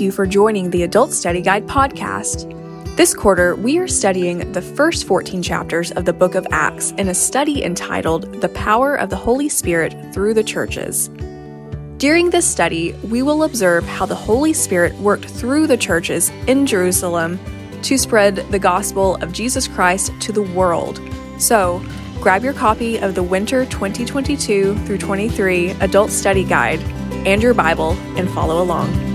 you for joining the Adult Study Guide podcast. This quarter, we are studying the first 14 chapters of the book of Acts in a study entitled The Power of the Holy Spirit Through the Churches. During this study, we will observe how the Holy Spirit worked through the churches in Jerusalem to spread the gospel of Jesus Christ to the world. So, grab your copy of the Winter 2022 through 23 Adult Study Guide and your Bible and follow along.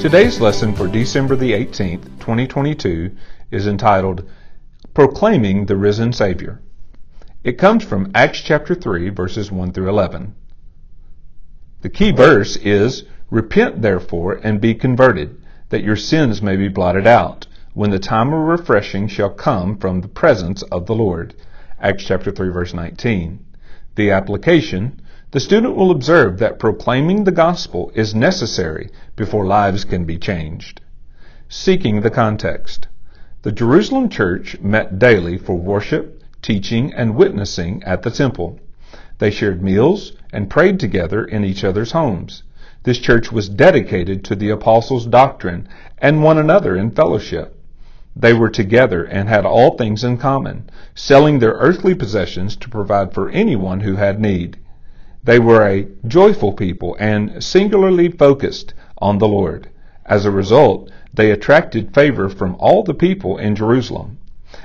Today's lesson for December the 18th, 2022 is entitled Proclaiming the Risen Savior. It comes from Acts chapter 3, verses 1 through 11. The key verse is, Repent therefore and be converted, that your sins may be blotted out, when the time of refreshing shall come from the presence of the Lord. Acts chapter 3, verse 19. The application, the student will observe that proclaiming the gospel is necessary before lives can be changed. Seeking the context. The Jerusalem church met daily for worship, teaching, and witnessing at the temple. They shared meals and prayed together in each other's homes. This church was dedicated to the apostles' doctrine and one another in fellowship. They were together and had all things in common, selling their earthly possessions to provide for anyone who had need. They were a joyful people and singularly focused on the Lord. As a result, they attracted favor from all the people in Jerusalem.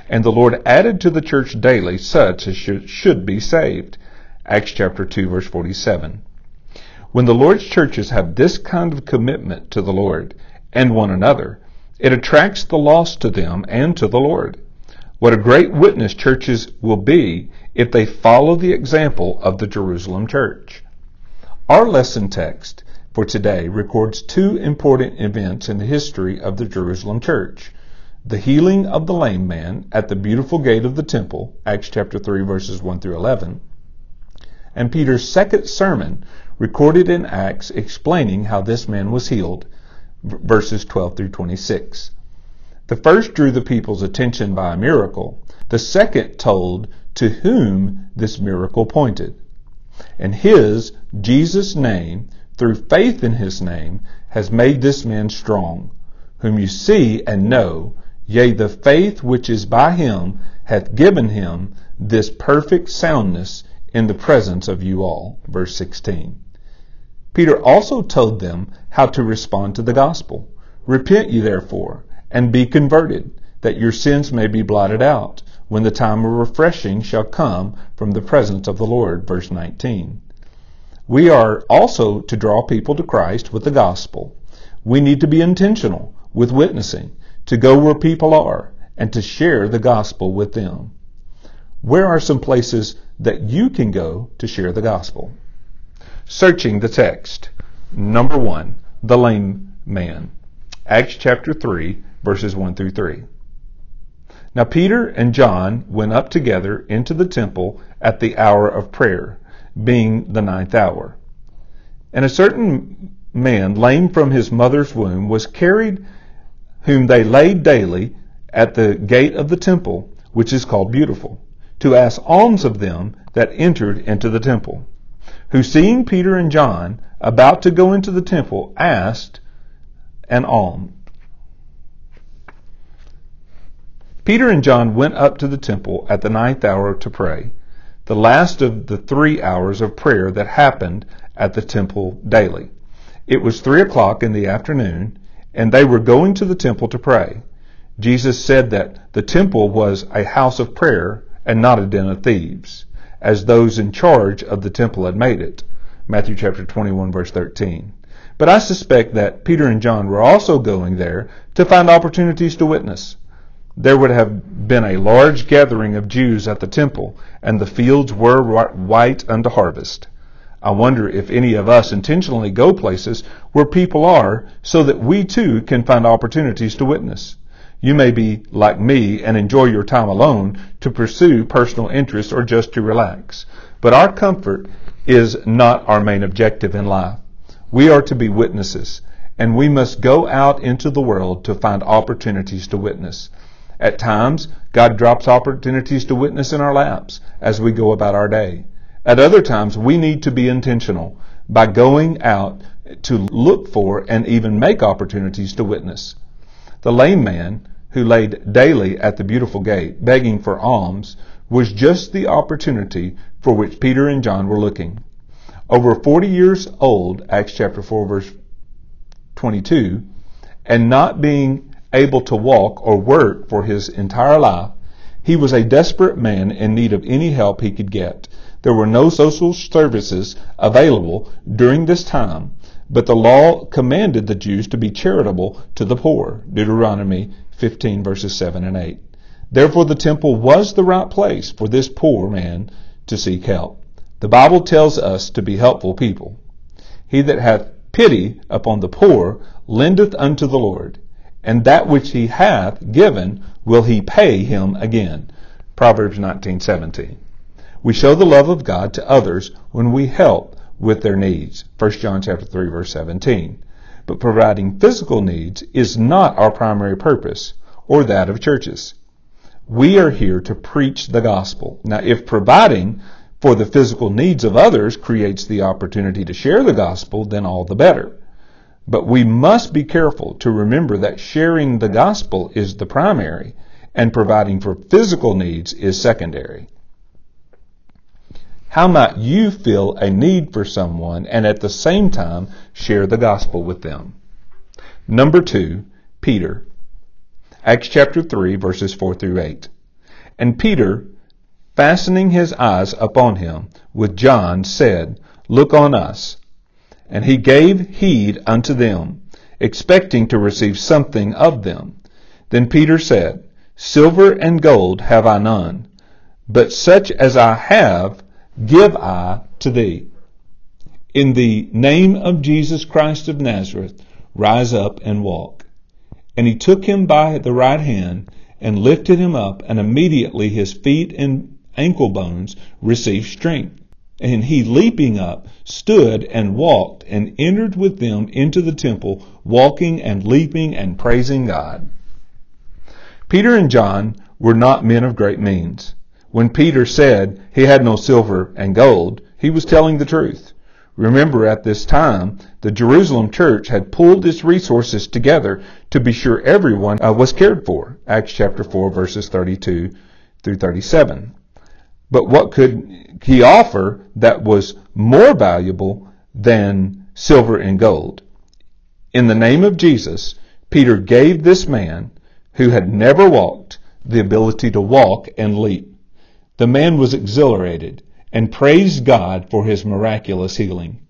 And the Lord added to the church daily such as should, be saved. Acts chapter 2 verse 47. When the Lord's churches have this kind of commitment to the Lord and one another, it attracts the lost to them and to the Lord. What a great witness churches will be if they follow the example of the Jerusalem church. Our lesson text for today records two important events in the history of the Jerusalem church the healing of the lame man at the beautiful gate of the temple, Acts chapter 3 verses 1 through 11, and Peter's second sermon recorded in Acts explaining how this man was healed, verses 12 through 26. The first drew the people's attention by a miracle. The second told to whom this miracle pointed. And his, Jesus' name, through faith in his name, has made this man strong, whom you see and know, Yea, the faith which is by him hath given him this perfect soundness in the presence of you all. Verse 16. Peter also told them how to respond to the gospel. Repent ye therefore, and be converted, that your sins may be blotted out, when the time of refreshing shall come from the presence of the Lord. Verse 19. We are also to draw people to Christ with the gospel. We need to be intentional with witnessing to go where people are and to share the gospel with them. Where are some places that you can go to share the gospel? Searching the text. Number one, the lame man. Acts chapter 3, verses 1 through 3. Now Peter and John went up together into the temple at the hour of prayer, being the ninth hour. And a certain man, lame from his mother's womb, was carried whom they laid daily at the gate of the temple, which is called Beautiful, to ask alms of them that entered into the temple, who seeing Peter and John about to go into the temple, asked an alms. Peter and John went up to the temple at the ninth hour to pray, the last of the three hours of prayer that happened at the temple daily. It was three o'clock in the afternoon, and they were going to the temple to pray. Jesus said that the temple was a house of prayer and not a den of thieves, as those in charge of the temple had made it. Matthew chapter 21 verse 13. But I suspect that Peter and John were also going there to find opportunities to witness. There would have been a large gathering of Jews at the temple, and the fields were white unto harvest. I wonder if any of us intentionally go places where people are so that we too can find opportunities to witness. You may be like me and enjoy your time alone to pursue personal interests or just to relax. But our comfort is not our main objective in life. We are to be witnesses, and we must go out into the world to find opportunities to witness. At times, God drops opportunities to witness in our laps as we go about our day. At other times, we need to be intentional, by going out to look for and even make opportunities to witness. The lame man, who laid daily at the beautiful gate, begging for alms, was just the opportunity for which Peter and John were looking. Over 40 years old, Acts chapter 4 verse 22, and not being able to walk or work for his entire life, he was a desperate man in need of any help he could get. There were no social services available during this time, but the law commanded the Jews to be charitable to the poor. Deuteronomy 15 verses 7 and 8. Therefore the temple was the right place for this poor man to seek help. The Bible tells us to be helpful people. He that hath pity upon the poor lendeth unto the Lord, and that which he hath given will he pay him again. Proverbs 19:17. We show the love of God to others when we help with their needs. 1 John chapter 3 verse 17. But providing physical needs is not our primary purpose or that of churches. We are here to preach the gospel. Now, if providing for the physical needs of others creates the opportunity to share the gospel, then all the better. But we must be careful to remember that sharing the gospel is the primary and providing for physical needs is secondary. How might you feel a need for someone and at the same time share the gospel with them? Number two, Peter. Acts chapter 3 verses 4 through 8. And Peter, fastening his eyes upon him with John, said, Look on us. And he gave heed unto them, expecting to receive something of them. Then Peter said, Silver and gold have I none, but such as I have give I to thee. In the name of Jesus Christ of Nazareth, rise up and walk. And he took him by the right hand and lifted him up, and immediately his feet and ankle bones received strength. And he leaping up stood and walked and entered with them into the temple, walking and leaping and praising God. Peter and John were not men of great means. When Peter said he had no silver and gold, he was telling the truth. Remember, at this time, the Jerusalem church had pulled its resources together to be sure everyone uh, was cared for. Acts chapter 4, verses 32 through 37. But what could he offer that was more valuable than silver and gold? In the name of Jesus, Peter gave this man, who had never walked, the ability to walk and leap. The man was exhilarated and praised God for his miraculous healing.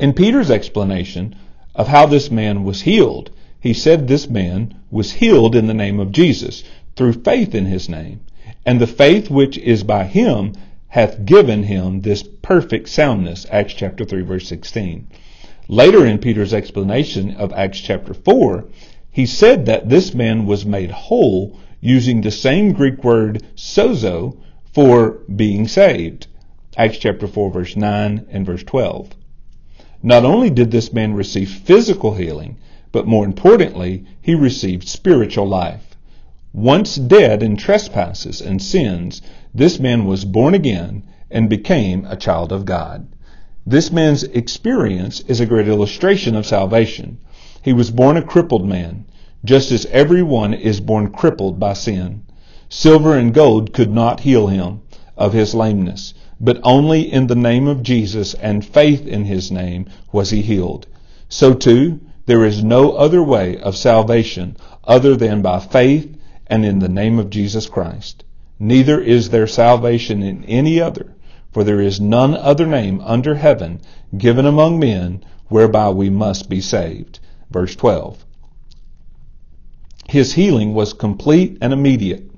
In Peter's explanation of how this man was healed, he said this man was healed in the name of Jesus through faith in his name, and the faith which is by him hath given him this perfect soundness. Acts chapter 3 verse 16. Later in Peter's explanation of Acts chapter 4, he said that this man was made whole using the same Greek word sozo, for being saved. Acts chapter 4 verse 9 and verse 12. Not only did this man receive physical healing, but more importantly, he received spiritual life. Once dead in trespasses and sins, this man was born again and became a child of God. This man's experience is a great illustration of salvation. He was born a crippled man, just as everyone is born crippled by sin. Silver and gold could not heal him of his lameness, but only in the name of Jesus and faith in his name was he healed. So too, there is no other way of salvation other than by faith and in the name of Jesus Christ. Neither is there salvation in any other, for there is none other name under heaven given among men whereby we must be saved. Verse 12. His healing was complete and immediate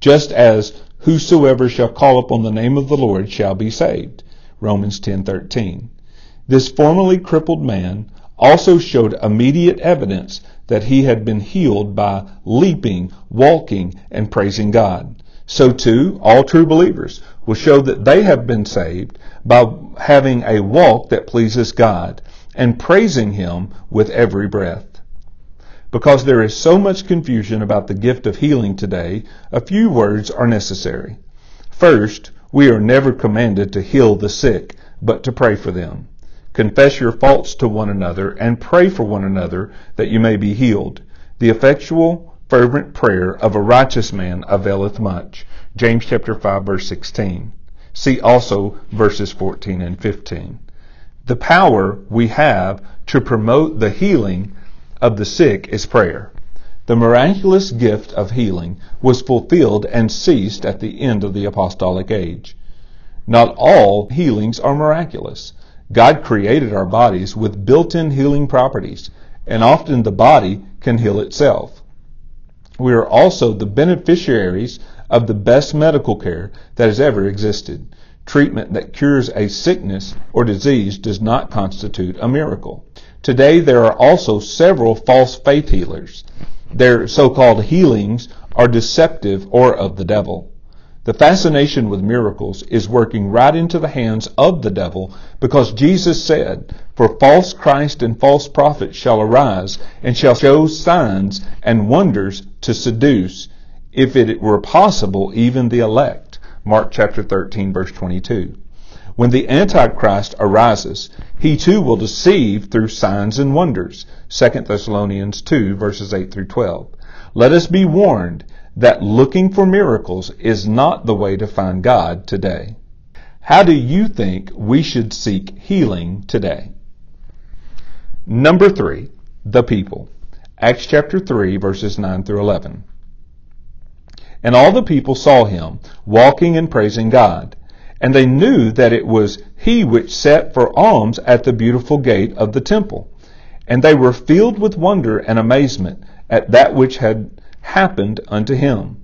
just as whosoever shall call upon the name of the Lord shall be saved. Romans 10:13. This formerly crippled man also showed immediate evidence that he had been healed by leaping, walking, and praising God. So too, all true believers will show that they have been saved by having a walk that pleases God and praising Him with every breath. Because there is so much confusion about the gift of healing today, a few words are necessary. First, we are never commanded to heal the sick, but to pray for them. Confess your faults to one another and pray for one another that you may be healed. The effectual, fervent prayer of a righteous man availeth much. James chapter 5 verse 16. See also verses 14 and 15. The power we have to promote the healing of the sick is prayer. The miraculous gift of healing was fulfilled and ceased at the end of the apostolic age. Not all healings are miraculous. God created our bodies with built-in healing properties, and often the body can heal itself. We are also the beneficiaries of the best medical care that has ever existed. Treatment that cures a sickness or disease does not constitute a miracle. Today there are also several false faith healers. Their so-called healings are deceptive or of the devil. The fascination with miracles is working right into the hands of the devil because Jesus said, For false Christ and false prophets shall arise and shall show signs and wonders to seduce, if it were possible, even the elect. Mark chapter 13 verse 22. When the Antichrist arises, he too will deceive through signs and wonders. 2 Thessalonians 2 verses 8 through 12. Let us be warned that looking for miracles is not the way to find God today. How do you think we should seek healing today? Number three, the people. Acts chapter 3 verses 9 through 11. And all the people saw him walking and praising God. And they knew that it was he which sat for alms at the beautiful gate of the temple. And they were filled with wonder and amazement at that which had happened unto him.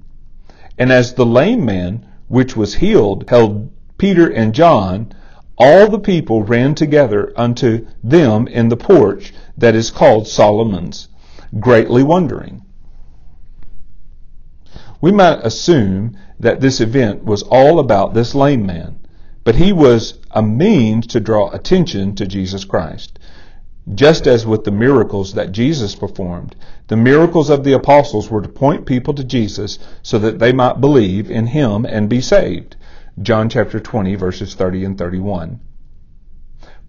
And as the lame man which was healed held Peter and John, all the people ran together unto them in the porch that is called Solomon's, greatly wondering. We might assume that this event was all about this lame man, but he was a means to draw attention to Jesus Christ. Just as with the miracles that Jesus performed, the miracles of the apostles were to point people to Jesus so that they might believe in him and be saved. John chapter 20 verses 30 and 31.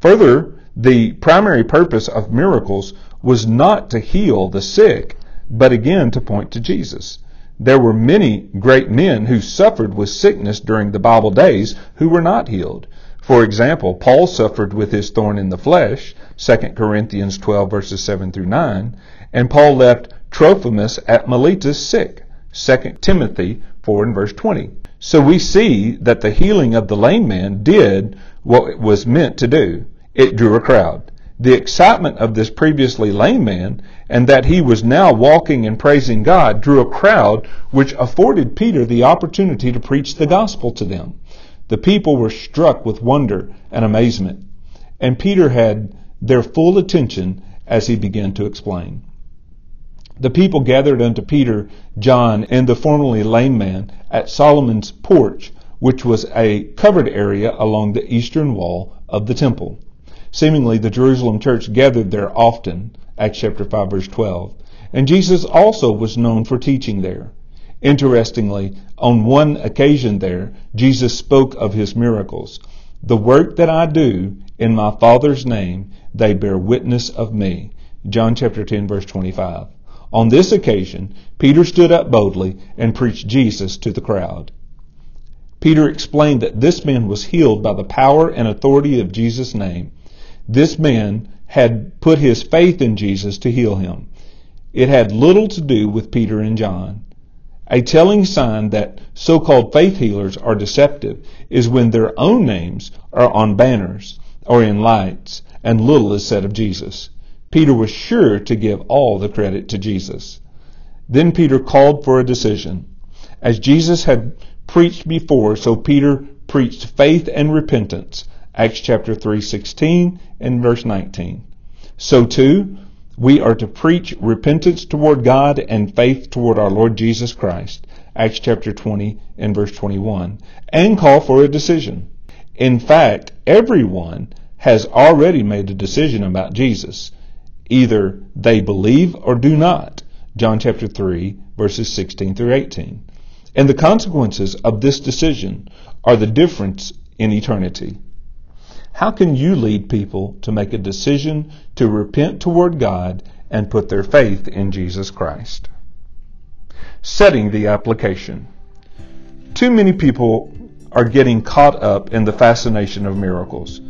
Further, the primary purpose of miracles was not to heal the sick, but again to point to Jesus. There were many great men who suffered with sickness during the Bible days who were not healed. For example, Paul suffered with his thorn in the flesh, 2 Corinthians 12 verses 7 through 9, and Paul left Trophimus at Miletus sick, 2 Timothy 4 and verse 20. So we see that the healing of the lame man did what it was meant to do. It drew a crowd. The excitement of this previously lame man and that he was now walking and praising God drew a crowd which afforded Peter the opportunity to preach the gospel to them. The people were struck with wonder and amazement, and Peter had their full attention as he began to explain. The people gathered unto Peter, John, and the formerly lame man at Solomon's porch, which was a covered area along the eastern wall of the temple. Seemingly the Jerusalem church gathered there often, Acts chapter 5 verse 12. And Jesus also was known for teaching there. Interestingly, on one occasion there, Jesus spoke of his miracles. The work that I do in my Father's name, they bear witness of me. John chapter 10 verse 25. On this occasion, Peter stood up boldly and preached Jesus to the crowd. Peter explained that this man was healed by the power and authority of Jesus' name. This man had put his faith in Jesus to heal him. It had little to do with Peter and John. A telling sign that so-called faith healers are deceptive is when their own names are on banners or in lights and little is said of Jesus. Peter was sure to give all the credit to Jesus. Then Peter called for a decision. As Jesus had preached before, so Peter preached faith and repentance. Acts chapter 3:16 and verse 19. So too, we are to preach repentance toward God and faith toward our Lord Jesus Christ. Acts chapter 20 and verse 21. And call for a decision. In fact, everyone has already made a decision about Jesus. Either they believe or do not. John chapter 3 verses 16 through 18. And the consequences of this decision are the difference in eternity. How can you lead people to make a decision to repent toward God and put their faith in Jesus Christ? Setting the application. Too many people are getting caught up in the fascination of miracles.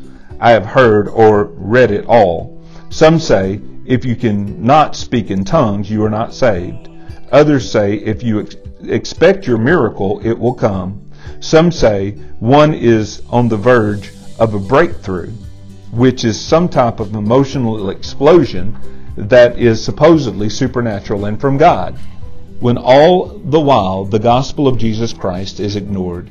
I have heard or read it all. Some say, if you can not speak in tongues, you are not saved. Others say, if you ex- expect your miracle, it will come. Some say one is on the verge of a breakthrough, which is some type of emotional explosion that is supposedly supernatural and from God, when all the while the gospel of Jesus Christ is ignored.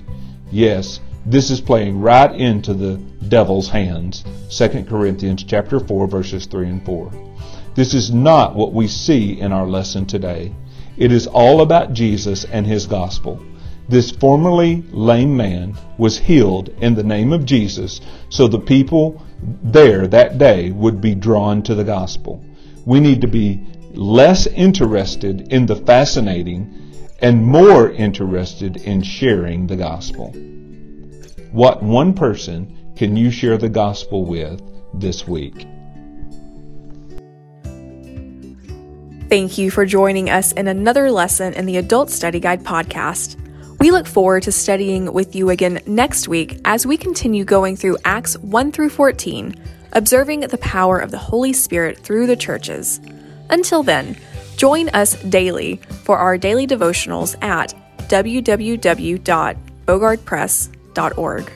Yes, this is playing right into the devil's hands. 2 Corinthians chapter 4 verses 3 and 4. This is not what we see in our lesson today. It is all about Jesus and his gospel. This formerly lame man was healed in the name of Jesus so the people there that day would be drawn to the gospel. We need to be less interested in the fascinating and more interested in sharing the gospel. What one person can you share the gospel with this week? Thank you for joining us in another lesson in the Adult Study Guide podcast. We look forward to studying with you again next week as we continue going through Acts 1 through 14, observing the power of the Holy Spirit through the churches. Until then, join us daily for our daily devotionals at www.bogardpress.org.